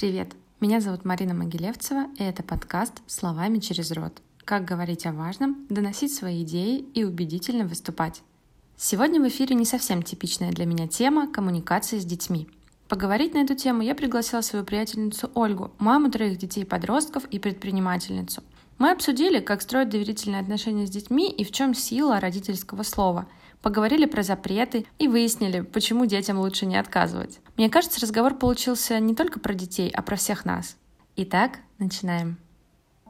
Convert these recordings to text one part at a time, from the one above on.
Привет! Меня зовут Марина Могилевцева, и это подкаст «Словами через рот». Как говорить о важном, доносить свои идеи и убедительно выступать. Сегодня в эфире не совсем типичная для меня тема коммуникации с детьми. Поговорить на эту тему я пригласила свою приятельницу Ольгу, маму троих детей-подростков и предпринимательницу. Мы обсудили, как строить доверительные отношения с детьми и в чем сила родительского слова – поговорили про запреты и выяснили, почему детям лучше не отказывать. Мне кажется, разговор получился не только про детей, а про всех нас. Итак, начинаем.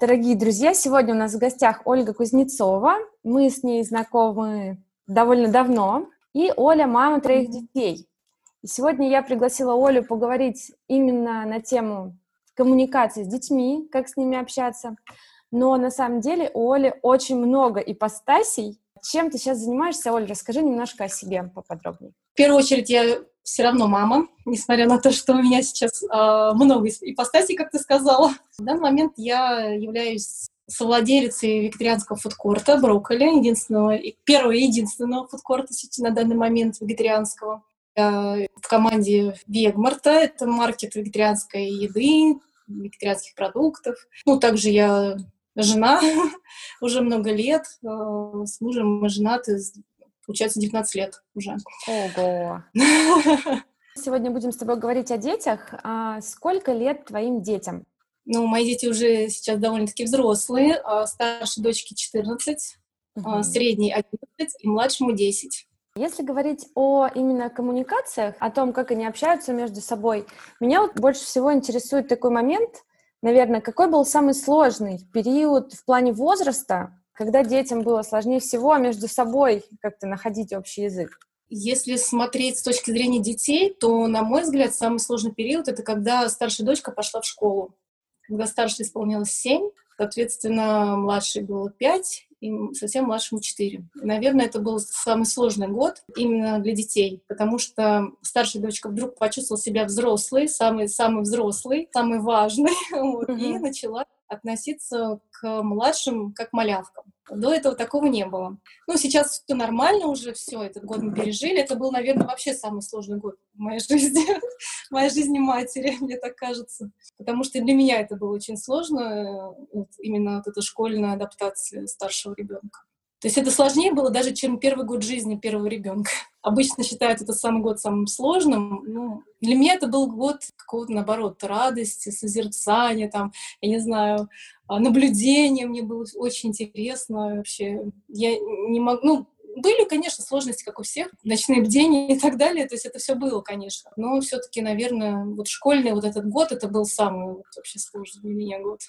Дорогие друзья, сегодня у нас в гостях Ольга Кузнецова. Мы с ней знакомы довольно давно. И Оля – мама троих детей. И сегодня я пригласила Олю поговорить именно на тему коммуникации с детьми, как с ними общаться. Но на самом деле у Оли очень много ипостасей, чем ты сейчас занимаешься, Оль? Расскажи немножко о себе поподробнее. В первую очередь, я все равно мама, несмотря на то, что у меня сейчас э, много ипостасей, как ты сказала. В данный момент я являюсь совладелицей вегетарианского фудкорта «Брокколи», единственного, первого и единственного фудкорта на данный момент вегетарианского. Я в команде Вегмарта, это маркет вегетарианской еды, вегетарианских продуктов. Ну, также я жена уже много лет. Э, с мужем мы женаты, получается, 19 лет уже. Ого! Сегодня будем с тобой говорить о детях. А сколько лет твоим детям? Ну, мои дети уже сейчас довольно-таки взрослые. А старшей дочке 14, угу. средней 11 и младшему 10. Если говорить о именно коммуникациях, о том, как они общаются между собой, меня вот больше всего интересует такой момент, наверное, какой был самый сложный период в плане возраста, когда детям было сложнее всего между собой как-то находить общий язык? Если смотреть с точки зрения детей, то, на мой взгляд, самый сложный период — это когда старшая дочка пошла в школу. Когда старшей исполнилось 7, соответственно, младшей было 5, и совсем младшему 4. И, наверное, это был самый сложный год именно для детей, потому что старшая дочка вдруг почувствовала себя взрослой, самый, самый взрослый, самый важный, вот, mm-hmm. и начала относиться к младшим как малявкам. До этого такого не было. Ну, сейчас все нормально уже, все, этот год мы пережили. Это был, наверное, вообще самый сложный год в моей жизни, в моей жизни матери, мне так кажется. Потому что для меня это было очень сложно, вот, именно вот эта школьная адаптация старшего ребенка. То есть это сложнее было даже, чем первый год жизни первого ребенка. Обычно считают это самый год самым сложным. Ну, для меня это был год какого-то, наоборот, радости, созерцания, там, я не знаю, а, наблюдения. Мне было очень интересно вообще. Я не могу... Ну, были, конечно, сложности, как у всех, ночные бдения и так далее, то есть это все было, конечно. Но все-таки, наверное, вот школьный вот этот год, это был самый вот, вообще сложный для меня год.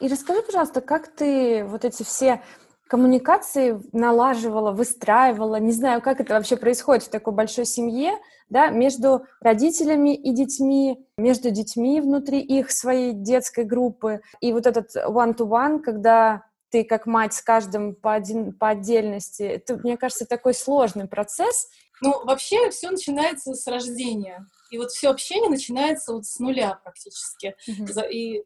И расскажи, пожалуйста, как ты вот эти все коммуникации налаживала, выстраивала, не знаю, как это вообще происходит в такой большой семье, да, между родителями и детьми, между детьми внутри их своей детской группы. И вот этот one-to-one, когда ты как мать с каждым по, один, по отдельности, это, мне кажется, такой сложный процесс. Ну, вообще все начинается с рождения. И вот все общение начинается вот с нуля практически. Mm-hmm. И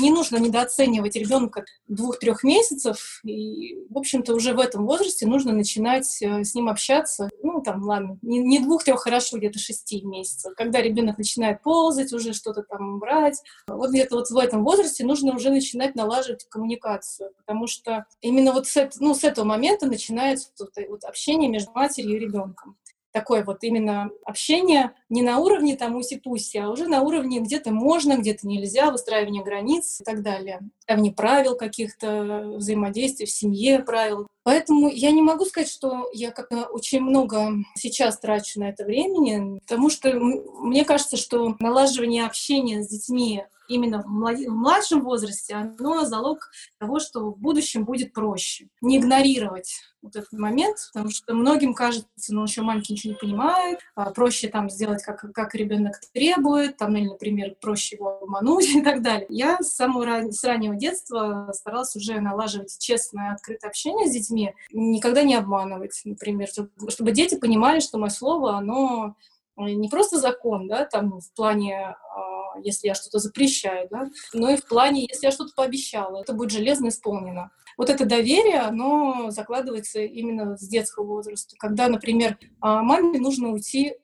не нужно недооценивать ребенка двух-трех месяцев. И, в общем-то, уже в этом возрасте нужно начинать э, с ним общаться. Ну, там, ладно, не, не двух-трех хорошо, где-то шести месяцев. Когда ребенок начинает ползать, уже что-то там брать. Вот где-то вот в этом возрасте нужно уже начинать налаживать коммуникацию. Потому что именно вот с, ну, с этого момента начинается вот, вот общение между матерью и ребенком такое вот именно общение не на уровне там уси-пуси, а уже на уровне где-то можно, где-то нельзя, выстраивание границ и так далее. Вне правил каких-то взаимодействий в семье правил. Поэтому я не могу сказать, что я как-то очень много сейчас трачу на это времени, потому что мне кажется, что налаживание общения с детьми именно в младшем возрасте, оно залог того, что в будущем будет проще. Не игнорировать вот этот момент, потому что многим кажется, ну, еще маленький ничего не понимает, а проще там сделать, как, как ребенок требует, там, или, например, проще его обмануть и так далее. Я с самого ран... с раннего детства старалась уже налаживать честное, открытое общение с детьми, никогда не обманывать, например, чтобы дети понимали, что мое слово, оно не просто закон, да, там в плане а, если я что-то запрещаю, да, но и в плане, если я что-то пообещала, это будет железно исполнено. Вот это доверие, оно закладывается именно с детского возраста. Когда, например, а, маме нужно уйти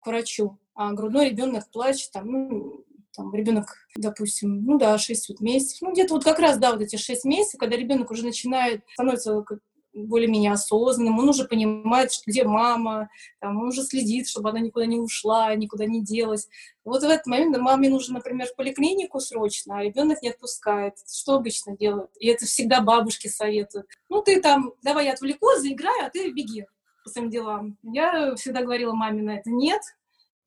к врачу, а грудной ребенок плачет, там, ну, там ребенок, допустим, ну да, 6 вот месяцев, ну где-то вот как раз, да, вот эти 6 месяцев, когда ребенок уже начинает, становится более-менее осознанным, он уже понимает, что где мама, там, он уже следит, чтобы она никуда не ушла, никуда не делась. Вот в этот момент маме нужно, например, в поликлинику срочно, а ребенок не отпускает. Что обычно делают? И это всегда бабушки советуют. Ну, ты там, давай я отвлеку, заиграю, а ты беги по своим делам. Я всегда говорила маме на это нет,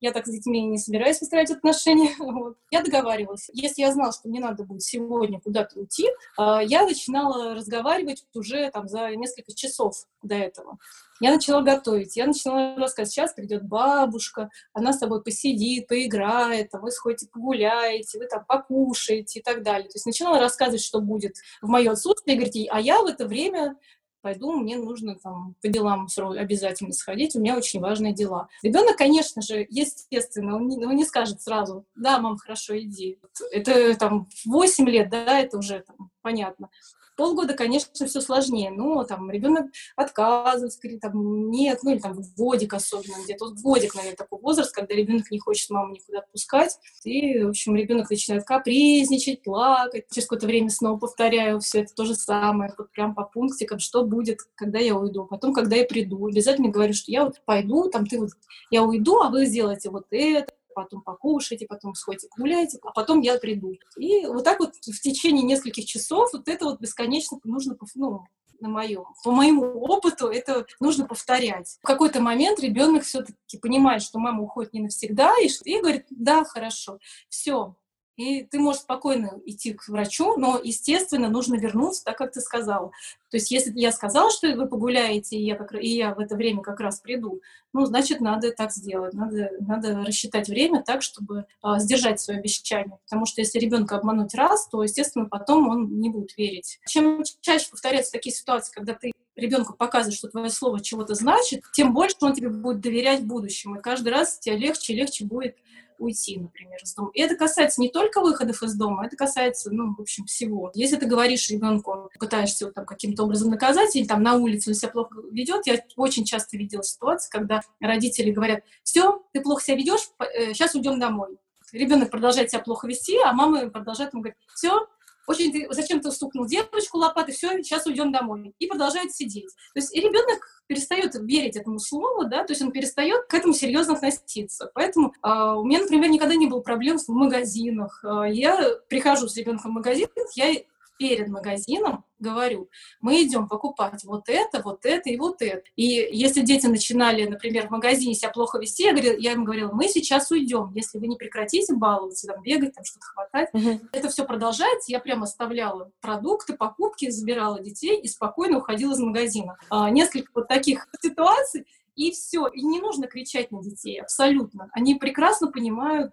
я так с детьми не собираюсь выстраивать отношения. Вот. Я договаривалась. Если я знала, что мне надо будет сегодня куда-то уйти, а, я начинала разговаривать уже там за несколько часов до этого. Я начала готовить, я начала рассказывать, сейчас придет бабушка, она с тобой посидит, поиграет, а вы сходите погуляете, вы там покушаете и так далее. То есть начала рассказывать, что будет в мое отсутствие, и говорить, а я в это время пойду, мне нужно там по делам обязательно сходить, у меня очень важные дела. Ребенок, конечно же, естественно, он не, он не скажет сразу, да, мам, хорошо, иди. Это там 8 лет, да, это уже там, понятно. Полгода, конечно, все сложнее, но там ребенок отказывается, говорит, там, нет, ну или там годик особенно, где-то вот годик, наверное, такой возраст, когда ребенок не хочет маму никуда отпускать, и, в общем, ребенок начинает капризничать, плакать, через какое-то время снова повторяю все это то же самое, вот прям по пунктикам, что будет, когда я уйду, потом, когда я приду, обязательно говорю, что я вот пойду, там ты вот, я уйду, а вы сделаете вот это, потом покушайте, потом сходите гуляйте, а потом я приду. И вот так вот в течение нескольких часов вот это вот бесконечно нужно, ну, на моем. По моему опыту это нужно повторять. В какой-то момент ребенок все-таки понимает, что мама уходит не навсегда, и, и говорит, да, хорошо, все, и ты можешь спокойно идти к врачу, но, естественно, нужно вернуться, так как ты сказал. То есть, если я сказала, что вы погуляете, и я, как, и я в это время как раз приду, ну, значит, надо так сделать. Надо, надо рассчитать время так, чтобы а, сдержать свое обещание. Потому что если ребенка обмануть раз, то, естественно, потом он не будет верить. Чем чаще повторяются такие ситуации, когда ты ребенку показываешь, что твое слово чего-то значит, тем больше он тебе будет доверять в будущем. И каждый раз тебе легче и легче будет уйти, например, из дома. И это касается не только выходов из дома, это касается, ну, в общем, всего. Если ты говоришь ребенку, пытаешься его там каким-то образом наказать, или там на улице он себя плохо ведет, я очень часто видела ситуации, когда родители говорят, все, ты плохо себя ведешь, сейчас э, уйдем домой. Ребенок продолжает себя плохо вести, а мама продолжает ему говорить, все, очень ты, зачем ты стукнул девочку лопатой, все, сейчас уйдем домой. И продолжает сидеть. То есть и ребенок перестает верить этому слову, да, то есть он перестает к этому серьезно относиться. Поэтому э, у меня, например, никогда не было проблем в магазинах. Э, я прихожу с ребенком в магазин, я перед магазином говорю, мы идем покупать вот это, вот это и вот это. И если дети начинали, например, в магазине себя плохо вести, я, говорила, я им говорила, мы сейчас уйдем, если вы не прекратите баловаться, там, бегать, там, что-то хватать. Угу. Это все продолжается, я прямо оставляла продукты, покупки, забирала детей и спокойно уходила из магазина. А, несколько вот таких ситуаций, и все. И не нужно кричать на детей, абсолютно. Они прекрасно понимают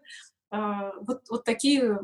а, вот, вот такие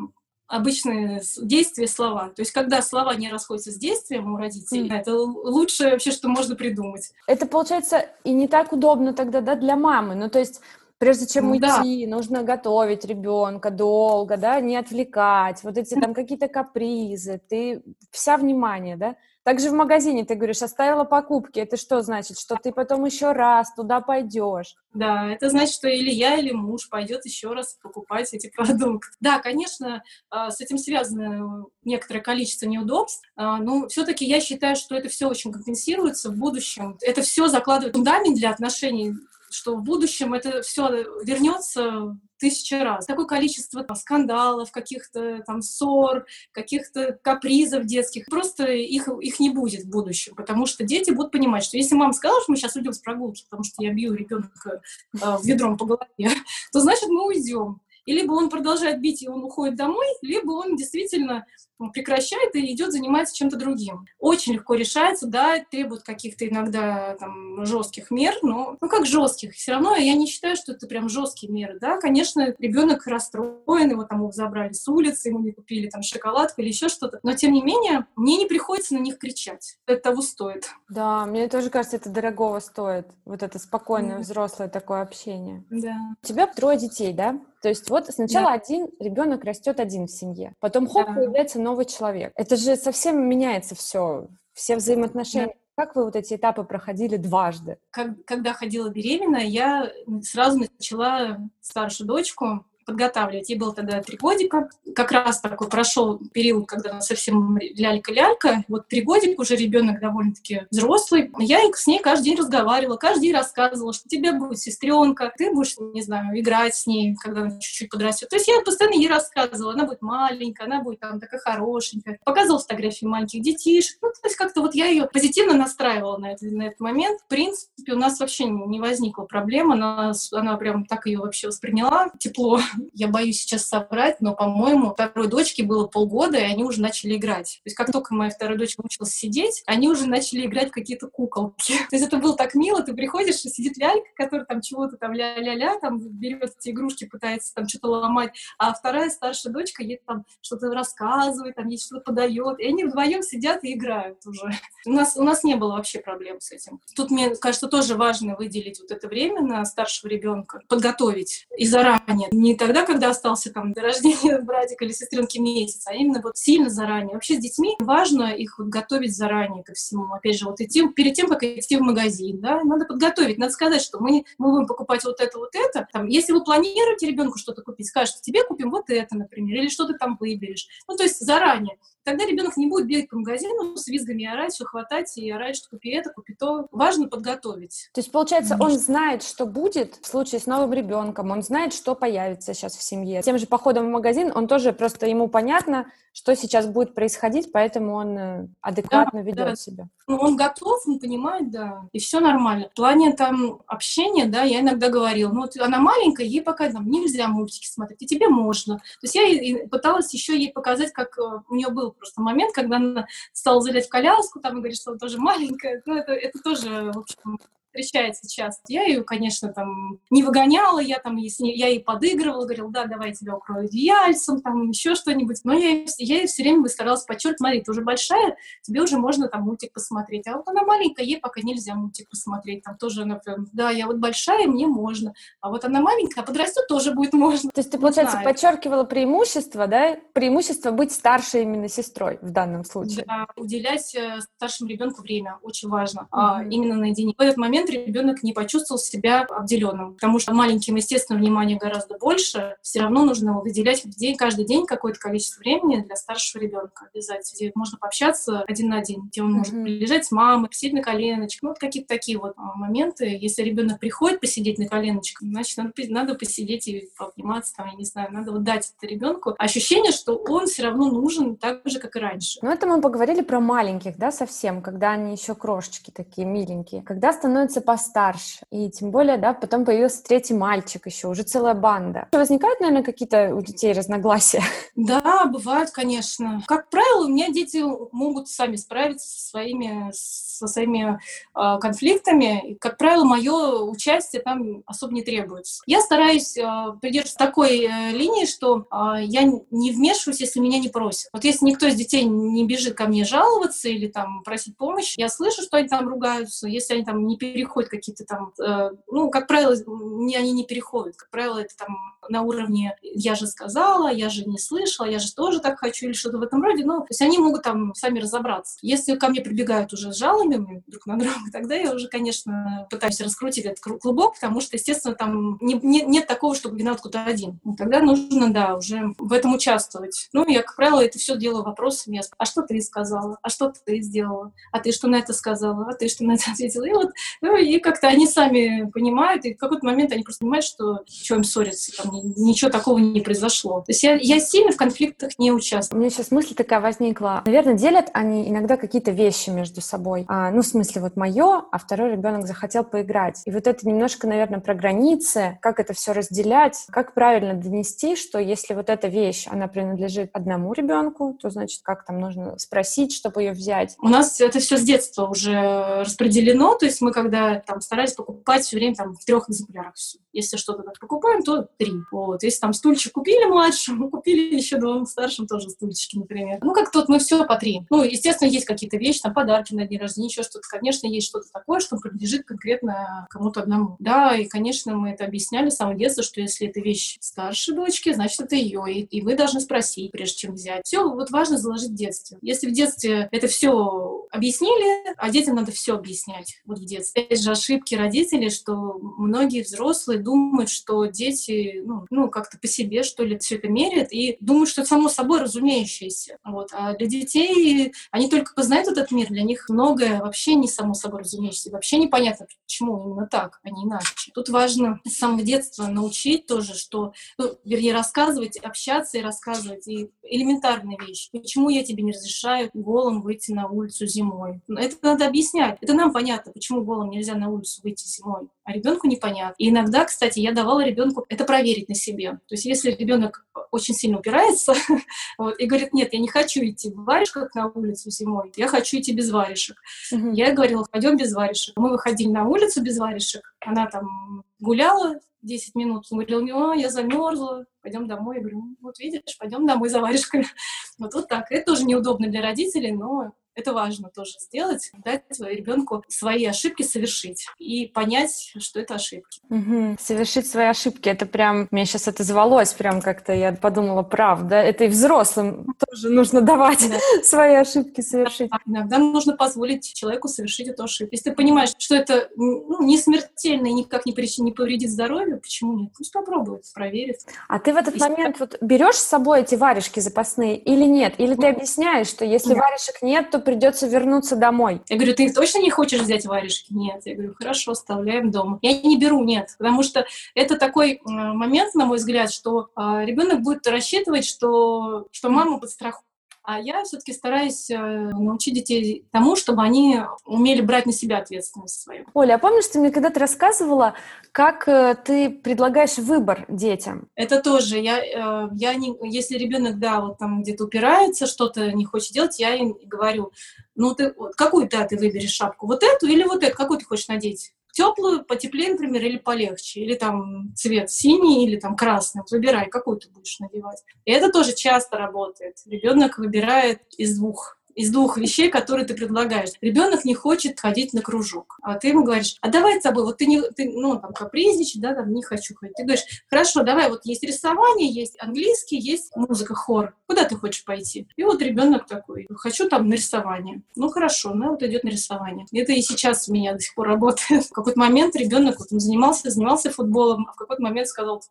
обычные действия, слова. То есть, когда слова не расходятся с действием у родителей, mm. это лучшее вообще, что можно придумать. Это, получается, и не так удобно тогда, да, для мамы. Ну, то есть, прежде чем ну, уйти, да. нужно готовить ребенка долго, да, не отвлекать, вот эти там какие-то капризы, ты вся внимание, да. Также в магазине ты говоришь, оставила покупки. Это что значит? Что ты потом еще раз туда пойдешь? Да, это значит, что или я, или муж пойдет еще раз покупать эти продукты. Да, конечно, а, с этим связано некоторое количество неудобств, а, но все-таки я считаю, что это все очень компенсируется в будущем. Это все закладывает фундамент для отношений что в будущем это все вернется тысячи раз. Такое количество там, скандалов, каких-то там ссор, каких-то капризов детских. Просто их, их не будет в будущем, потому что дети будут понимать, что если мама сказала, что мы сейчас уйдем с прогулки, потому что я бью ребенка э, ведром по голове, то значит мы уйдем. И либо он продолжает бить, и он уходит домой, либо он действительно прекращает и идет заниматься чем-то другим. Очень легко решается, да, требует каких-то иногда там жестких мер, но ну как жестких, все равно я не считаю, что это прям жесткие меры, да, конечно, ребенок расстроен, его там забрали с улицы, ему не купили там шоколадку или еще что-то, но тем не менее мне не приходится на них кричать, это того стоит. Да, мне тоже кажется, это дорогого стоит, вот это спокойное mm. взрослое такое общение. Да. У тебя трое детей, да? То есть вот сначала да. один ребенок растет один в семье, потом хоп, да. появляется новый человек. Это же совсем меняется все, все взаимоотношения. Да. Как вы вот эти этапы проходили дважды? Как, когда ходила беременная, я сразу начала старшую дочку подготавливать. Ей было тогда три годика. Как раз такой прошел период, когда она совсем лялька-лялька. Вот три годика уже ребенок довольно-таки взрослый. Я с ней каждый день разговаривала, каждый день рассказывала, что тебе будет сестренка, ты будешь, не знаю, играть с ней, когда она чуть-чуть подрастет. То есть я постоянно ей рассказывала, она будет маленькая, она будет там такая хорошенькая. Показывала фотографии маленьких детишек. Ну, то есть как-то вот я ее позитивно настраивала на, это, на этот момент. В принципе, у нас вообще не возникла проблема. Она, она прям так ее вообще восприняла тепло. Я боюсь сейчас соврать, но, по-моему, второй дочке было полгода, и они уже начали играть. То есть как только моя вторая дочка училась сидеть, они уже начали играть в какие-то куколки. То есть это было так мило, ты приходишь, и сидит лялька, которая там чего-то там ля-ля-ля, там берет эти игрушки, пытается там что-то ломать, а вторая старшая дочка ей там что-то рассказывает, там ей что-то подает, и они вдвоем сидят и играют уже. У нас, у нас не было вообще проблем с этим. Тут, мне кажется, тоже важно выделить вот это время на старшего ребенка, подготовить и заранее. Не тогда, когда остался там до рождения братика или сестренки месяц, а именно вот сильно заранее. Вообще с детьми важно их вот готовить заранее ко всему. Опять же, вот идти, перед тем, как идти в магазин, да, надо подготовить, надо сказать, что мы, мы будем покупать вот это, вот это. Там, если вы планируете ребенку что-то купить, скажете, тебе купим вот это, например, или что ты там выберешь. Ну, то есть заранее. Тогда ребенок не будет бегать по магазину с визгами и орать, все хватать и орать, что купи это, купи то. Важно подготовить. То есть, получается, он знает, что будет в случае с новым ребенком, он знает, что появится сейчас в семье. Тем же походом в магазин он тоже просто ему понятно, что сейчас будет происходить, поэтому он э, адекватно да, ведет да. себя. Ну, он готов, он понимает, да, и все нормально. В плане там общения, да, я иногда говорила, ну вот она маленькая, ей пока там нельзя мультики смотреть, и тебе можно. То есть я пыталась еще ей показать, как э, у нее был просто момент, когда она стала залезть в коляску, там и говорит, что она тоже маленькая. Ну, это, это тоже, в общем, встречается часто. Я ее, конечно, там не выгоняла, я там я ей подыгрывала, говорила, да, давай тебя укрою одеяльцем, там еще что-нибудь. Но я, я ей все время старалась подчеркнуть, смотри, ты уже большая, тебе уже можно там мультик посмотреть. А вот она маленькая, ей пока нельзя мультик посмотреть. Там тоже она прям, да, я вот большая, мне можно. А вот она маленькая, а подрастет тоже будет можно. То есть ты, получается, знаю. подчеркивала преимущество, да? Преимущество быть старшей именно сестрой в данном случае. Да, уделять э, старшему ребенку время очень важно. Mm-hmm. А, именно наедине. В этот момент момент ребенок не почувствовал себя обделенным, потому что маленьким, естественно, внимания гораздо больше, все равно нужно выделять в день, каждый день какое-то количество времени для старшего ребенка обязательно, где можно пообщаться один на один, где он может mm-hmm. лежать с мамой, посидеть на коленочках, ну, вот какие-то такие вот а, моменты. Если ребенок приходит посидеть на коленочках, значит, надо, надо посидеть и пообниматься, там, я не знаю, надо вот дать это ребенку ощущение, что он все равно нужен так же, как и раньше. Ну, это мы поговорили про маленьких, да, совсем, когда они еще крошечки такие миленькие. Когда становится становится постарше. И тем более, да, потом появился третий мальчик еще, уже целая банда. Возникают, наверное, какие-то у детей разногласия? Да, бывают, конечно. Как правило, у меня дети могут сами справиться со своими, со своими э, конфликтами. И, как правило, мое участие там особо не требуется. Я стараюсь э, придерживаться такой э, линии, что э, я не вмешиваюсь, если меня не просят. Вот если никто из детей не бежит ко мне жаловаться или там просить помощи, я слышу, что они там ругаются. Если они там не переходят переходят какие-то там, э, ну, как правило, не, они не переходят. Как правило, это там на уровне «я же сказала», «я же не слышала», «я же тоже так хочу» или что-то в этом роде. Ну, то есть они могут там сами разобраться. Если ко мне прибегают уже с жалобами друг на друга, тогда я уже, конечно, пытаюсь раскрутить этот клубок, потому что, естественно, там не, не, нет такого, чтобы виноват кто-то один. Ну, тогда нужно, да, уже в этом участвовать. Ну, я, как правило, это все делаю вопросами. А что ты сказала? А что ты сделала? А ты что на это сказала? А ты что на это ответила? И вот, ну, и как-то они сами понимают, и в какой-то момент они просто понимают, что им ссориться, там ничего такого не произошло. То есть я, я сильно в конфликтах не участвую. У меня сейчас мысль такая возникла. Наверное, делят они иногда какие-то вещи между собой. А, ну, в смысле, вот мое, а второй ребенок захотел поиграть. И вот это немножко, наверное, про границы, как это все разделять, как правильно донести, что если вот эта вещь, она принадлежит одному ребенку, то, значит, как там нужно спросить, чтобы ее взять. У нас это все с детства уже распределено, то есть мы когда там старались покупать все время там в трех экземплярах все. Если что-то так покупаем, то три. Вот. Если там стульчик купили младшему, купили еще двум старшим тоже стульчики, например. Ну, как тут мы все по три. Ну, естественно, есть какие-то вещи, там подарки на день рождения, еще что-то. Конечно, есть что-то такое, что принадлежит конкретно кому-то одному. Да, и, конечно, мы это объясняли с самого детства, что если это вещь старшей дочки, значит, это ее. И, и вы должны спросить, прежде чем взять. Все вот важно заложить в детстве. Если в детстве это все объяснили, а детям надо все объяснять вот в детстве. Опять же, ошибки родителей, что многие взрослые думают, что дети, ну, ну как-то по себе, что ли, все это меряют, и думают, что это само собой разумеющееся. Вот. А для детей, они только познают этот мир, для них многое вообще не само собой разумеющееся, вообще непонятно, почему именно так, а не иначе. Тут важно с самого детства научить тоже, что, ну, вернее, рассказывать, общаться и рассказывать, и элементарные вещи. Почему я тебе не разрешаю голым выйти на улицу зимой? Ну, это надо объяснять. Это нам понятно, почему голым нельзя на улицу выйти зимой, а ребенку непонятно. И иногда, кстати, я давала ребенку это проверить на себе. То есть если ребенок очень сильно упирается вот, и говорит, нет, я не хочу идти в варежках на улицу зимой, я хочу идти без варежек. Mm-hmm. Я говорила, пойдем без варежек. Мы выходили на улицу без варежек, она там гуляла 10 минут, он говорил, я замерзла, пойдем домой. Я говорю, «Ну, вот видишь, пойдем домой за варежками. Вот, вот так. Это тоже неудобно для родителей, но это важно тоже сделать, дать ребенку свои ошибки совершить и понять, что это ошибки. Угу. Совершить свои ошибки, это прям, мне сейчас это звалось, прям как-то я подумала, правда, это и взрослым тоже нужно давать да. свои ошибки совершить. Да, иногда нужно позволить человеку совершить эту ошибку. Если ты понимаешь, что это ну, не смертельно и никак не, причинит, не повредит здоровью, почему нет? Пусть попробует, проверит. А ты в этот если... момент вот берешь с собой эти варежки запасные или нет? Или ты объясняешь, что если нет. варежек нет, то придется вернуться домой. Я говорю, ты точно не хочешь взять варежки? Нет. Я говорю, хорошо, оставляем дома. Я не беру, нет. Потому что это такой момент, на мой взгляд, что а, ребенок будет рассчитывать, что, что мама подстрахует а я все-таки стараюсь э, научить детей тому, чтобы они умели брать на себя ответственность свою. Оля, а помнишь, ты мне когда-то рассказывала, как э, ты предлагаешь выбор детям? Это тоже. Я, э, я не, если ребенок, да, вот там где-то упирается, что-то не хочет делать, я им говорю, ну ты, какую да, ты выберешь шапку? Вот эту или вот эту? Какую ты хочешь надеть? Теплую, потеплее, например, или полегче, или там цвет синий, или там красный. Выбирай, какую ты будешь надевать. И это тоже часто работает. Ребенок выбирает из двух из двух вещей, которые ты предлагаешь. Ребенок не хочет ходить на кружок, а ты ему говоришь, а давай с тобой, вот ты не, ты, ну, там, капризничать, да, там, не хочу ходить. Ты говоришь, хорошо, давай, вот есть рисование, есть английский, есть музыка, хор. Куда ты хочешь пойти? И вот ребенок такой, хочу там на рисование. Ну, хорошо, ну, вот идет на рисование. Это и сейчас у меня до сих пор работает. В какой-то момент ребенок вот, он занимался, занимался футболом, а в какой-то момент сказал,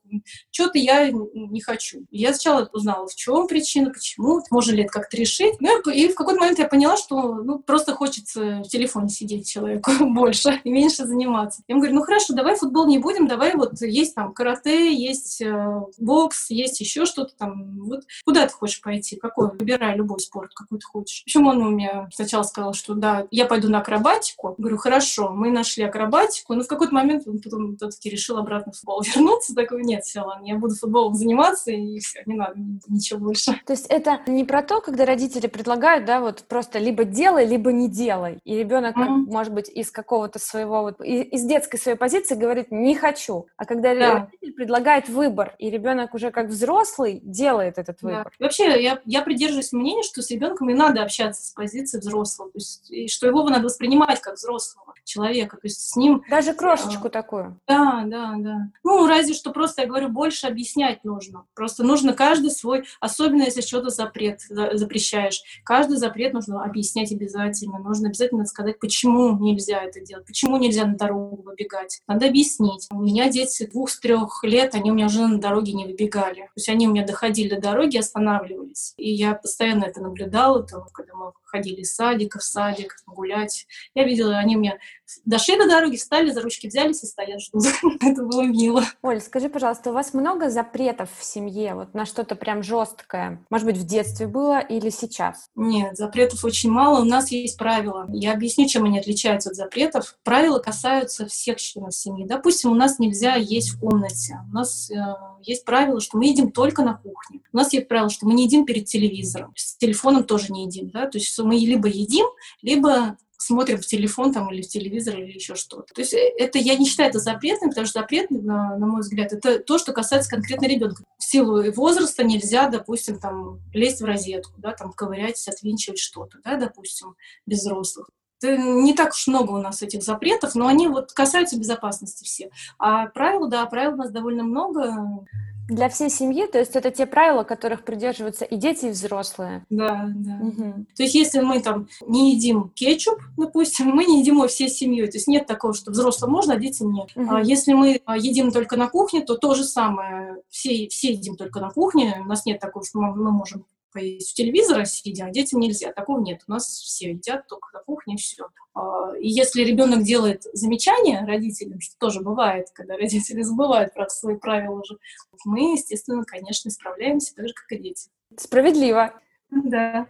что-то я не хочу. Я сначала узнала, в чем причина, почему, можно ли это как-то решить. Ну, и в какой-то момент я поняла, что ну, просто хочется в телефоне сидеть человеку больше и меньше заниматься. Я ему говорю, ну хорошо, давай футбол не будем, давай вот есть там карате, есть э, бокс, есть еще что-то там. Вот куда ты хочешь пойти? Какой? Выбирай любой спорт, какой ты хочешь. Причем он у меня сначала сказал, что да, я пойду на акробатику. Говорю, хорошо, мы нашли акробатику, но в какой-то момент он потом все-таки решил обратно в футбол вернуться. Такой, нет, все, ладно, я буду футболом заниматься, и все, не надо ничего больше. То есть это не про то, когда родители предлагают, да, вот просто либо делай, либо не делай. И ребенок, mm-hmm. может быть, из какого-то своего, вот, из детской своей позиции говорит «не хочу». А когда да. родитель предлагает выбор, и ребенок уже как взрослый делает этот выбор. Да. Вообще, я, я придерживаюсь мнения, что с ребенком и надо общаться с позиции взрослого, то есть, и что его надо воспринимать как взрослого человека, то есть с ним... Даже крошечку а, такую. Да, да, да. Ну, разве что просто, я говорю, больше объяснять нужно. Просто нужно каждый свой, особенно если что-то запрет, запрещаешь, каждый запрет нужно объяснять обязательно. Нужно обязательно сказать, почему нельзя это делать, почему нельзя на дорогу выбегать. Надо объяснить. У меня дети двух с трех лет, они у меня уже на дороге не выбегали. То есть они у меня доходили до дороги, останавливались. И я постоянно это наблюдала, там, когда мы ходили из садика в садик, гулять. Я видела, они у меня дошли до дороги, встали, за ручки взялись и стоят, ждут. Это было мило. Оль, скажи, пожалуйста, у вас много запретов в семье, вот на что-то прям жесткое? Может быть, в детстве было или сейчас? Нет, запретов очень мало. У нас есть правила. Я объясню, чем они отличаются от запретов. Правила касаются всех членов семьи. Допустим, у нас нельзя есть в комнате. У нас э, есть правило, что мы едим только на кухне. У нас есть правило, что мы не едим перед телевизором. С телефоном тоже не едим. Да? То есть мы либо едим, либо смотрим в телефон там, или в телевизор или еще что-то. То есть э, это я не считаю это запретным, потому что запрет, на, на мой взгляд, это то, что касается конкретно ребенка. В силу возраста нельзя, допустим, там лезть в розетку, да, там ковырять, отвинчивать что-то, да, допустим, без взрослых. Это не так уж много у нас этих запретов, но они вот касаются безопасности все. А правил, да, правил у нас довольно много. Для всей семьи, то есть это те правила, которых придерживаются и дети, и взрослые. Да, да. Угу. То есть если мы там не едим кетчуп, допустим, мы не едим его всей семьей. То есть нет такого, что взрослым можно, а детям нет. Угу. А если мы а, едим только на кухне, то то же самое. Все, все едим только на кухне. У нас нет такого, что мы, мы можем поесть у телевизора сидя, а детям нельзя. Такого нет. У нас все едят только на кухне, все. А, и если ребенок делает замечания родителям, что тоже бывает, когда родители забывают про свои правила уже, мы, естественно, конечно, исправляемся так же, как и дети. Справедливо. Да.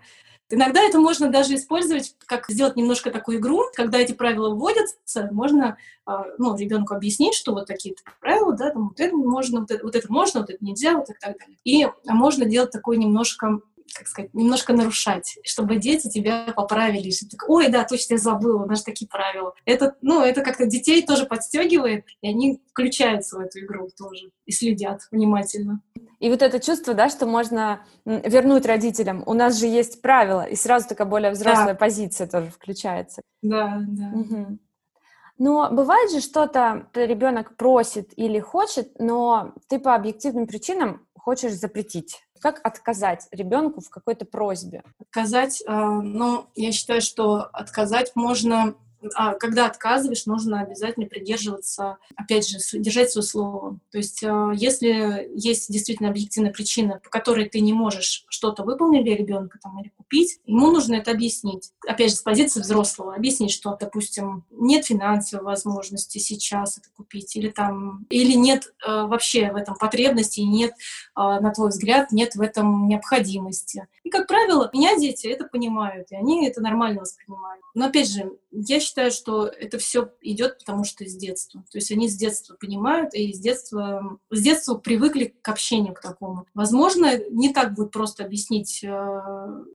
Иногда это можно даже использовать, как сделать немножко такую игру, когда эти правила вводятся, можно а, ну, ребенку объяснить, что вот такие правила, да, там, вот это можно, вот это, вот это можно, вот это нельзя, вот и так далее. И можно делать такой немножко как сказать, немножко нарушать, чтобы дети тебя поправили, что ты, ой, да, точно я забыла, у нас такие правила. Это, ну, это как-то детей тоже подстегивает, и они включаются в эту игру тоже и следят внимательно. И вот это чувство, да, что можно вернуть родителям. У нас же есть правила, и сразу такая более взрослая да. позиция тоже включается. Да, да. Угу. Но бывает же что-то, ребенок просит или хочет, но ты по объективным причинам хочешь запретить. Как отказать ребенку в какой-то просьбе? Отказать, э, ну, я считаю, что отказать можно а когда отказываешь, нужно обязательно придерживаться, опять же, держать свое слово. То есть, э, если есть действительно объективная причина, по которой ты не можешь что-то выполнить для ребенка там, или купить, ему нужно это объяснить. Опять же, с позиции взрослого. Объяснить, что, допустим, нет финансовой возможности сейчас это купить, или там, или нет э, вообще в этом потребности, нет, э, на твой взгляд, нет в этом необходимости. И, как правило, меня дети это понимают, и они это нормально воспринимают. Но, опять же, я считаю, что это все идет потому что из детства. То есть они с детства понимают и с детства, с детства привыкли к общению к такому. Возможно, не так будет просто объяснить э,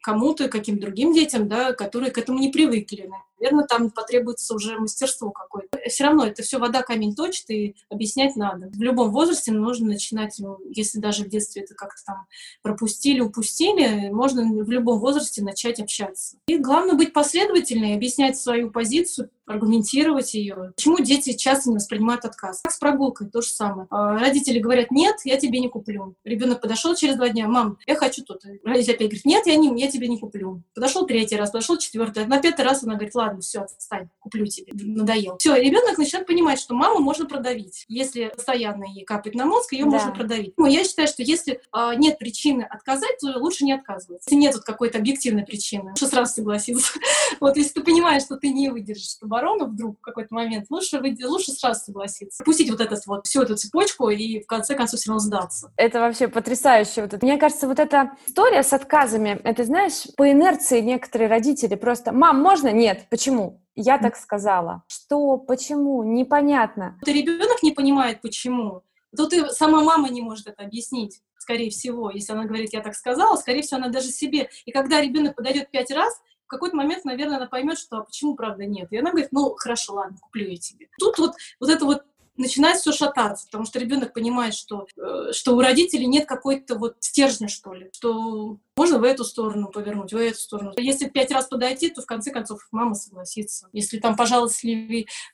кому-то, каким другим детям, да, которые к этому не привыкли наверное, там потребуется уже мастерство какое-то. Все равно это все вода камень точит, и объяснять надо. В любом возрасте нужно начинать, ну, если даже в детстве это как-то там пропустили, упустили, можно в любом возрасте начать общаться. И главное быть последовательной, объяснять свою позицию, аргументировать ее. Почему дети часто не воспринимают отказ? Как с прогулкой, то же самое. А родители говорят, нет, я тебе не куплю. Ребенок подошел через два дня, мам, я хочу тут. Родитель опять говорит, нет, я, не, я тебе не куплю. Подошел третий раз, подошел четвертый. На пятый раз она говорит, ладно, все, отстань, куплю тебе, надоел. Все, ребенок начинает понимать, что маму можно продавить. Если постоянно ей капает на мозг, ее да. можно продавить. Ну, я считаю, что если а, нет причины отказать, то лучше не отказываться. Если нет вот какой-то объективной причины, лучше сразу согласиться. вот если ты понимаешь, что ты не выдержишь, оборону вдруг в какой-то момент, лучше, лучше сразу согласиться. Пустить вот этот вот, всю эту цепочку и в конце концов все равно сдаться. Это вообще потрясающе. Вот это. Мне кажется, вот эта история с отказами, это, знаешь, по инерции некоторые родители просто «Мам, можно?» «Нет». Почему? Я так сказала. Что? Почему? Непонятно. Вот ребенок не понимает, почему. Тут и сама мама не может это объяснить скорее всего, если она говорит, я так сказала, скорее всего, она даже себе. И когда ребенок подойдет пять раз, какой-то момент, наверное, она поймет, что а почему правда нет. И она говорит, ну хорошо, ладно, куплю я тебе. Тут вот, вот это вот начинает все шататься, потому что ребенок понимает, что, э, что у родителей нет какой-то вот стержня, что ли, что можно в эту сторону повернуть, в эту сторону. Если пять раз подойти, то в конце концов мама согласится. Если там, пожалуйста,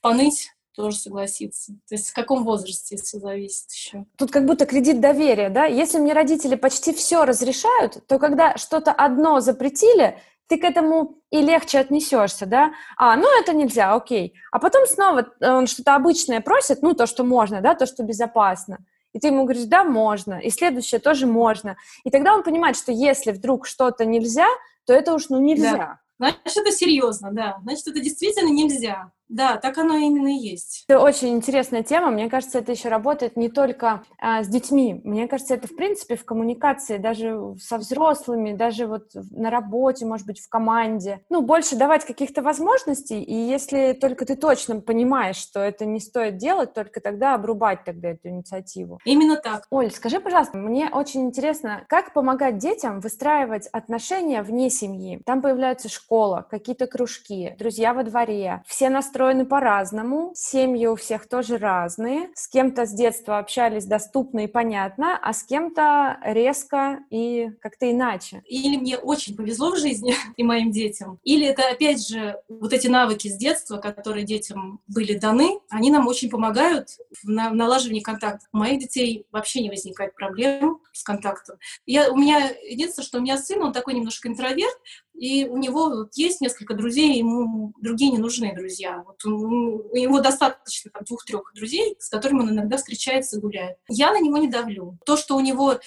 поныть, тоже согласится. То есть в каком возрасте все зависит еще. Тут как будто кредит доверия, да? Если мне родители почти все разрешают, то когда что-то одно запретили, ты к этому и легче отнесешься, да, а, ну, это нельзя, окей. А потом снова э, он что-то обычное просит, ну, то, что можно, да, то, что безопасно. И ты ему говоришь, да, можно, и следующее тоже можно. И тогда он понимает, что если вдруг что-то нельзя, то это уж, ну, нельзя. Да. Значит, это серьезно, да. Значит, это действительно нельзя. Да, так оно именно и есть. Это очень интересная тема. Мне кажется, это еще работает не только а, с детьми. Мне кажется, это в принципе в коммуникации, даже со взрослыми, даже вот на работе, может быть, в команде. Ну, больше давать каких-то возможностей, и если только ты точно понимаешь, что это не стоит делать, только тогда обрубать тогда эту инициативу. Именно так. Оль, скажи, пожалуйста, мне очень интересно, как помогать детям выстраивать отношения вне семьи? Там появляется школа, какие-то кружки, друзья во дворе, все настроены устроены по-разному, семьи у всех тоже разные. С кем-то с детства общались доступно и понятно, а с кем-то резко и как-то иначе. Или мне очень повезло в жизни и моим детям, или это, опять же, вот эти навыки с детства, которые детям были даны, они нам очень помогают в налаживании контакта. У моих детей вообще не возникает проблем с контактом. Я, у меня единственное, что у меня сын, он такой немножко интроверт, и у него вот есть несколько друзей, ему другие не нужны друзья. Вот он, у него достаточно там двух-трех друзей, с которыми он иногда встречается, гуляет. Я на него не давлю. То, что у него э,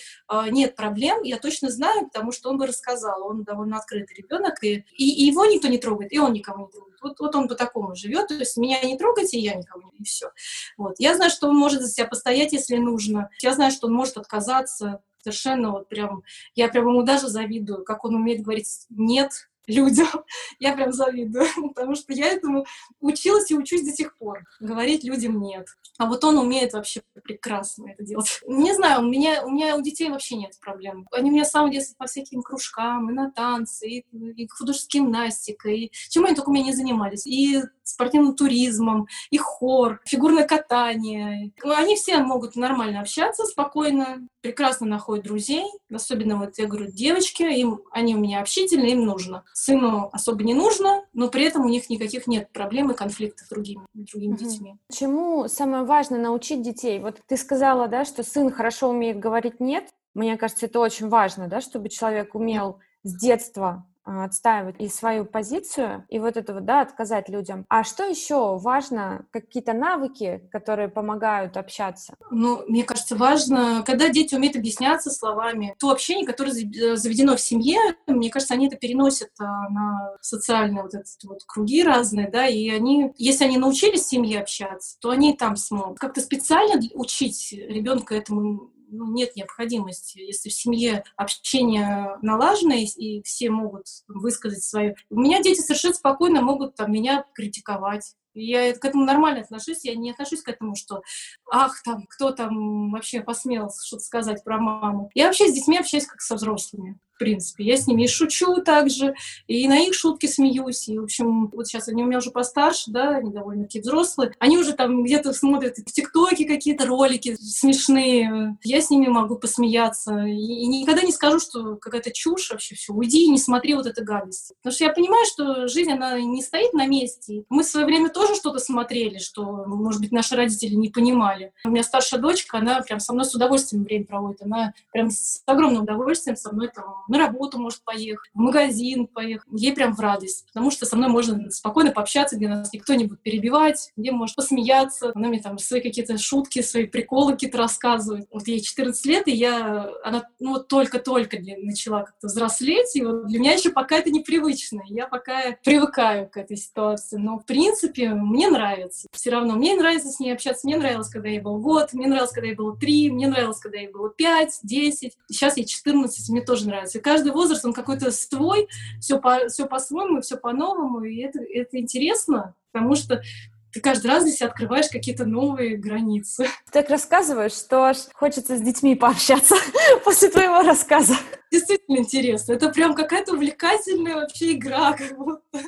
нет проблем, я точно знаю, потому что он бы рассказал. Он довольно открытый ребенок, и, и, и его никто не трогает, и он никого не трогает. Вот, вот он по такому живет, то есть меня не трогайте, я никого не, и все. Вот. Я знаю, что он может за себя постоять, если нужно. Я знаю, что он может отказаться, совершенно вот прям, я прям ему даже завидую, как он умеет говорить «нет», людям. Я прям завидую, потому что я этому училась и учусь до сих пор. Говорить людям нет. А вот он умеет вообще прекрасно это делать. Не знаю, у меня, у меня у детей вообще нет проблем. Они меня с самого детства по всяким кружкам, и на танцы, и, и художественная гимнастика, и чем они только у меня не занимались. И спортивным туризмом, и хор, фигурное катание. Они все могут нормально общаться, спокойно, прекрасно находят друзей. Особенно вот, я говорю, девочки, им, они у меня общительные, им нужно. Сыну особо не нужно, но при этом у них никаких нет проблем и конфликтов с другими, другими угу. детьми. Чему самое важное научить детей? Вот ты сказала, да, что сын хорошо умеет говорить «нет». Мне кажется, это очень важно, да, чтобы человек умел с детства отстаивать и свою позицию, и вот это вот, да, отказать людям. А что еще важно? Какие-то навыки, которые помогают общаться? Ну, мне кажется, важно, когда дети умеют объясняться словами, то общение, которое э, заведено в семье, мне кажется, они это переносят а, на социальные вот эти вот круги разные, да, и они, если они научились в семье общаться, то они и там смогут. Как-то специально учить ребенка этому ну, нет необходимости. Если в семье общение налажено, и все могут высказать свое... У меня дети совершенно спокойно могут там, меня критиковать. Я к этому нормально отношусь, я не отношусь к этому, что ах, там, кто там вообще посмел что-то сказать про маму. Я вообще с детьми общаюсь как со взрослыми принципе. Я с ними и шучу также, и на их шутки смеюсь. И, в общем, вот сейчас они у меня уже постарше, да, они довольно-таки взрослые. Они уже там где-то смотрят в ТикТоке какие-то ролики смешные. Я с ними могу посмеяться. И, никогда не скажу, что какая-то чушь вообще все. Уйди и не смотри вот эту гадость. Потому что я понимаю, что жизнь, она не стоит на месте. Мы в свое время тоже что-то смотрели, что, может быть, наши родители не понимали. У меня старшая дочка, она прям со мной с удовольствием время проводит. Она прям с огромным удовольствием со мной там на работу может поехать, в магазин поехать. Ей прям в радость, потому что со мной можно спокойно пообщаться, где нас никто не будет перебивать, где может посмеяться. Она мне там свои какие-то шутки, свои приколы какие-то рассказывает. Вот ей 14 лет, и я, она ну, вот только-только начала как-то взрослеть, и вот для меня еще пока это непривычно. Я пока привыкаю к этой ситуации. Но, в принципе, мне нравится. Все равно мне нравится с ней общаться. Мне нравилось, когда ей был год, мне нравилось, когда ей было три, мне нравилось, когда ей было пять, десять. Сейчас ей 14, мне тоже нравится каждый возраст, он какой-то свой, все, по, все по-своему, все по-новому, и это, это интересно, потому что ты каждый раз здесь открываешь какие-то новые границы. Ты так рассказываешь, что аж хочется с детьми пообщаться после твоего рассказа. Действительно интересно. Это прям какая-то увлекательная вообще игра, как будто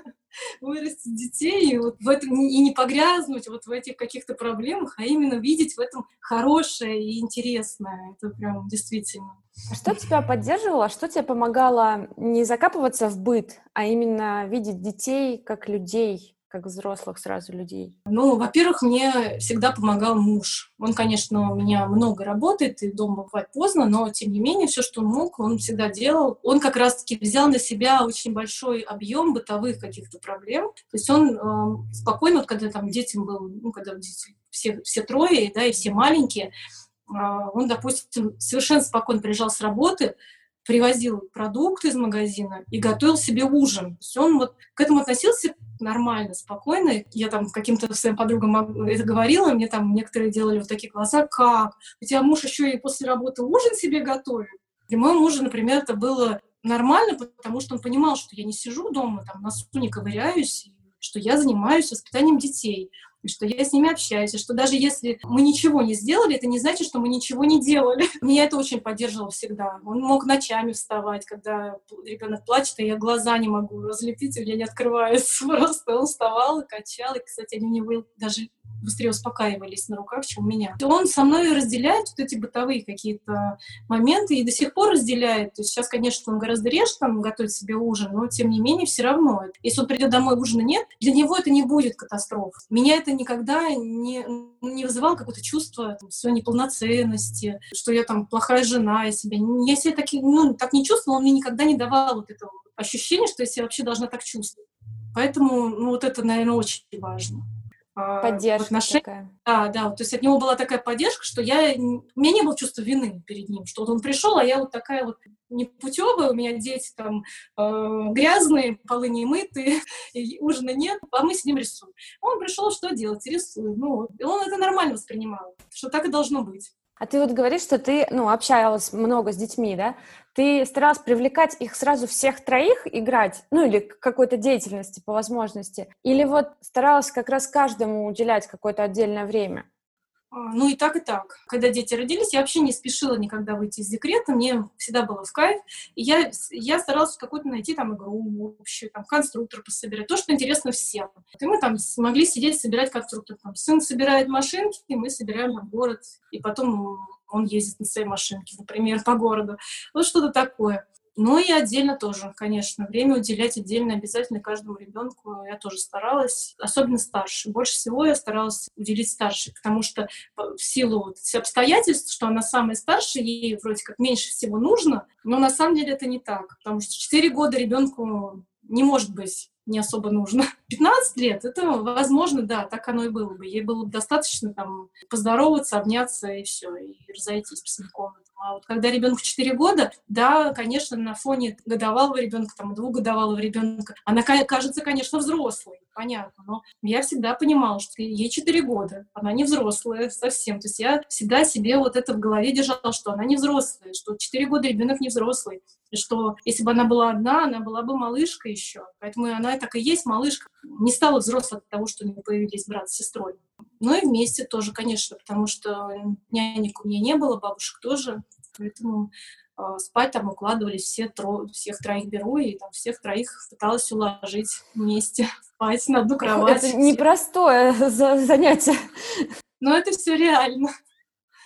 вырастить детей и вот в этом и не погрязнуть вот в этих каких-то проблемах, а именно видеть в этом хорошее и интересное. Это прям действительно. А что тебя поддерживало, что тебе помогало не закапываться в быт, а именно видеть детей как людей, как взрослых сразу людей? Ну, во-первых, мне всегда помогал муж. Он, конечно, у меня много работает, и дома бывает поздно, но, тем не менее, все, что он мог, он всегда делал. Он как раз-таки взял на себя очень большой объем бытовых каких-то проблем. То есть он э, спокойно, вот когда там детям был, ну, когда дети все, все трое, да, и все маленькие, э, он, допустим, совершенно спокойно приезжал с работы, привозил продукты из магазина и готовил себе ужин. То есть он вот к этому относился нормально, спокойно. Я там каким-то своим подругам это говорила, мне там некоторые делали вот такие глаза, как? У тебя муж еще и после работы ужин себе готовит? Для моего мужа, например, это было нормально, потому что он понимал, что я не сижу дома, там, на не ковыряюсь, что я занимаюсь воспитанием детей. И что я с ними общаюсь, и что даже если мы ничего не сделали, это не значит, что мы ничего не делали. Меня это очень поддерживало всегда. Он мог ночами вставать, когда ребенок плачет, и я глаза не могу разлепить, у меня не открывается. Просто он вставал и качал, и, кстати, они у него даже быстрее успокаивались на руках, чем у меня. Он со мной разделяет вот эти бытовые какие-то моменты и до сих пор разделяет. То есть сейчас, конечно, он гораздо реже там готовит себе ужин, но тем не менее все равно. Если он придет домой, ужина нет, для него это не будет катастрофа. Меня это никогда не, не вызывало какое-то чувство там, своей неполноценности, что я там плохая жена, я себя... Я себя так, ну, так не чувствовала, он мне никогда не давал вот этого ощущения, что я себя вообще должна так чувствовать. Поэтому ну, вот это, наверное, очень важно. А, поддержка отношении... такая. Да, да, то есть от него была такая поддержка, что я... у меня не было чувства вины перед ним, что вот он пришел, а я вот такая вот непутевая, у меня дети там э, грязные, полы не мытые, ужина нет, а мы с ним рисуем. Он пришел, что делать? Рисуем. Ну, и он это нормально воспринимал, что так и должно быть. А ты вот говоришь, что ты, ну, общалась много с детьми, да? Ты старалась привлекать их сразу всех троих играть, ну, или какой-то деятельности по возможности? Или вот старалась как раз каждому уделять какое-то отдельное время? А, ну и так, и так. Когда дети родились, я вообще не спешила никогда выйти из декрета, мне всегда было в кайф. И я, я старалась какую-то найти там игру общую, там конструктор пособирать, то, что интересно всем. И мы там могли сидеть, собирать конструктор. Там, сын собирает машинки, и мы собираем там город, и потом он ездит на своей машинке, например, по городу. Вот что-то такое. Ну и отдельно тоже, конечно, время уделять отдельно обязательно каждому ребенку. Я тоже старалась, особенно старше. Больше всего я старалась уделить старшей, потому что в силу вот обстоятельств, что она самая старшая, ей вроде как меньше всего нужно, но на самом деле это не так, потому что 4 года ребенку не может быть не особо нужно. 15 лет, это возможно, да, так оно и было бы. Ей было бы достаточно там поздороваться, обняться и все, и разойтись по своим комнатам. А вот когда ребенку 4 года, да, конечно, на фоне годовалого ребенка, там, двухгодовалого ребенка, она кажется, конечно, взрослой, понятно, но я всегда понимала, что ей 4 года, она не взрослая совсем. То есть я всегда себе вот это в голове держала, что она не взрослая, что 4 года ребенок не взрослый, и что если бы она была одна, она была бы малышка еще. Поэтому она так и есть малышка. Не стала взрослой от того, что у нее появились брат с сестрой. Ну и вместе тоже, конечно, потому что нянек у меня не было, бабушек тоже. Поэтому э, спать там укладывались все тро... всех троих беру, и там всех троих пыталась уложить вместе, спать на одну кровать. Это непростое занятие. Но это все реально.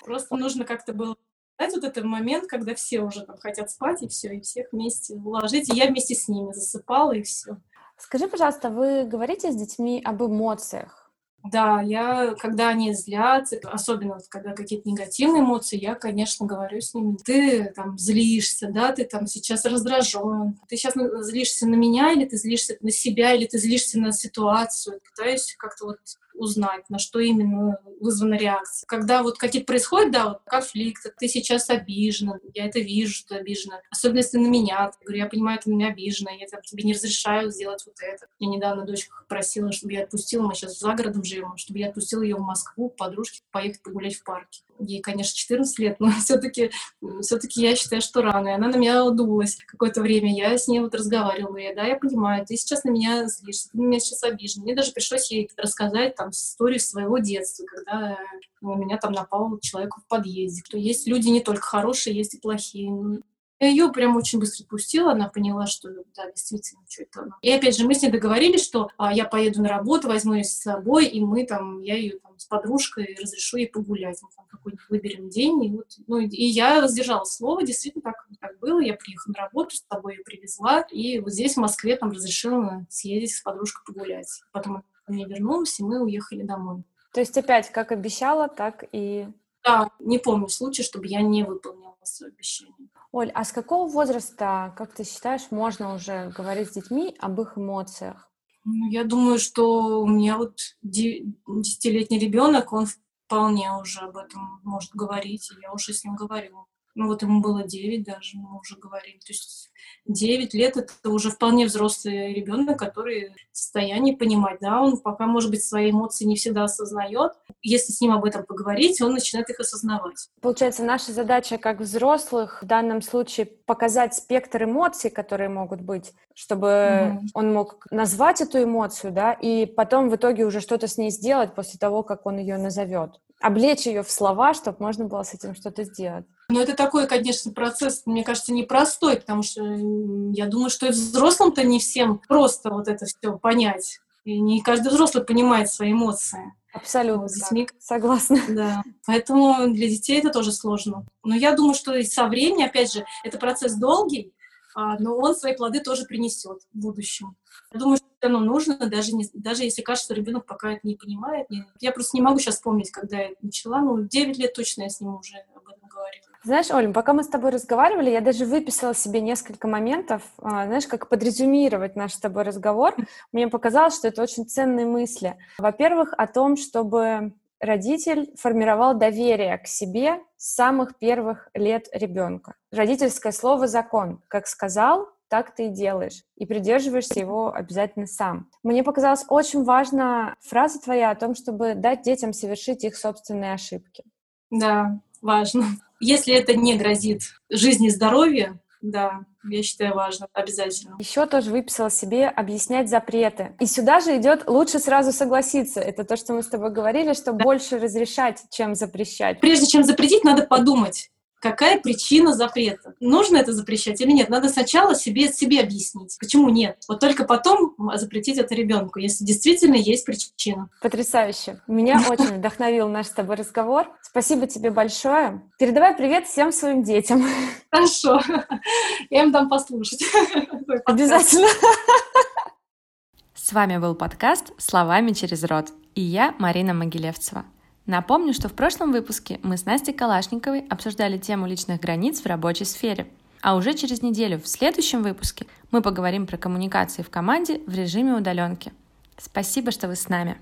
Просто нужно как-то было дать вот этот момент, когда все уже там хотят спать, и все, и всех вместе уложить. И я вместе с ними засыпала, и все. Скажи, пожалуйста, вы говорите с детьми об эмоциях? Да, я, когда они злятся, особенно вот, когда какие-то негативные эмоции, я, конечно, говорю с ними, ты там злишься, да, ты там сейчас раздражен, ты сейчас злишься на меня, или ты злишься на себя, или ты злишься на ситуацию. Пытаюсь как-то вот узнать, на что именно вызвана реакция. Когда вот какие-то происходят, да, вот конфликты, ты сейчас обижена, я это вижу, что ты обижена. Особенно если на меня. Я говорю, я понимаю, ты на меня обижена, я тебе не разрешаю сделать вот это. Я недавно дочка просила, чтобы я отпустила, мы сейчас за городом живем, чтобы я отпустила ее в Москву, подружки, поехать погулять в парке ей, конечно, 14 лет, но все-таки все таки я считаю, что рано. И она на меня дулась какое-то время. Я с ней вот разговаривала. Я, да, я понимаю, ты сейчас на меня злишься, ты на меня сейчас обижен. Мне даже пришлось ей рассказать там историю своего детства, когда у меня там напал человек в подъезде. То есть люди не только хорошие, есть и плохие. Ее прям очень быстро отпустила, она поняла, что да, действительно, что это она. И опять же, мы с ней договорились, что а, я поеду на работу, возьму ее с собой, и мы там, я ее там с подружкой разрешу ей погулять. Мы там какой-нибудь выберем день. И, вот, ну, и я сдержала слово, действительно так, так было. Я приехала на работу, с тобой ее привезла, и вот здесь, в Москве, там разрешила съездить с подружкой погулять. Потом она вернулась, и мы уехали домой. То есть опять, как обещала, так и... Да, не помню случая, чтобы я не выполнила свое обещание. Оль, а с какого возраста, как ты считаешь, можно уже говорить с детьми об их эмоциях? Ну, я думаю, что у меня вот десятилетний ребенок, он вполне уже об этом может говорить, и я уже с ним говорю. Ну вот ему было 9 даже, мы уже говорим. То есть 9 лет это уже вполне взрослый ребенок, который в состоянии понимать, да, он пока, может быть, свои эмоции не всегда осознает. Если с ним об этом поговорить, он начинает их осознавать. Получается, наша задача как взрослых в данном случае показать спектр эмоций, которые могут быть, чтобы mm он мог назвать эту эмоцию, да, и потом в итоге уже что-то с ней сделать после того, как он ее назовет. Облечь ее в слова, чтобы можно было с этим что-то сделать. Но это такой, конечно, процесс, мне кажется, непростой, потому что я думаю, что и взрослым-то не всем просто вот это все понять. И не каждый взрослый понимает свои эмоции. Абсолютно. Вот, детьми, согласна. Да. Поэтому для детей это тоже сложно. Но я думаю, что со временем, опять же, это процесс долгий, а, но он свои плоды тоже принесет в будущем. Я думаю, что оно нужно, даже, не, даже если кажется, что ребенок пока это не понимает. Не, я просто не могу сейчас вспомнить, когда я начала. Ну, 9 лет точно я с ним уже об этом говорила. Знаешь, Оль, пока мы с тобой разговаривали, я даже выписала себе несколько моментов, а, знаешь, как подрезюмировать наш с тобой разговор. Мне показалось, что это очень ценные мысли. Во-первых, о том, чтобы родитель формировал доверие к себе с самых первых лет ребенка. Родительское слово «закон». Как сказал, так ты и делаешь. И придерживаешься его обязательно сам. Мне показалась очень важна фраза твоя о том, чтобы дать детям совершить их собственные ошибки. Да, важно. Если это не грозит жизни и здоровью, да, я считаю важно, обязательно. Еще тоже выписала себе объяснять запреты. И сюда же идет лучше сразу согласиться. Это то, что мы с тобой говорили, что да. больше разрешать, чем запрещать. Прежде чем запретить, надо подумать, какая причина запрета. Нужно это запрещать или нет? Надо сначала себе, себе объяснить, почему нет. Вот только потом запретить это ребенку, если действительно есть причина. Потрясающе. Меня очень вдохновил наш с тобой разговор. Спасибо тебе большое. Передавай привет всем своим детям. Хорошо. Я им дам послушать. Обязательно. С вами был подкаст «Словами через рот» и я, Марина Могилевцева. Напомню, что в прошлом выпуске мы с Настей Калашниковой обсуждали тему личных границ в рабочей сфере. А уже через неделю в следующем выпуске мы поговорим про коммуникации в команде в режиме удаленки. Спасибо, что вы с нами.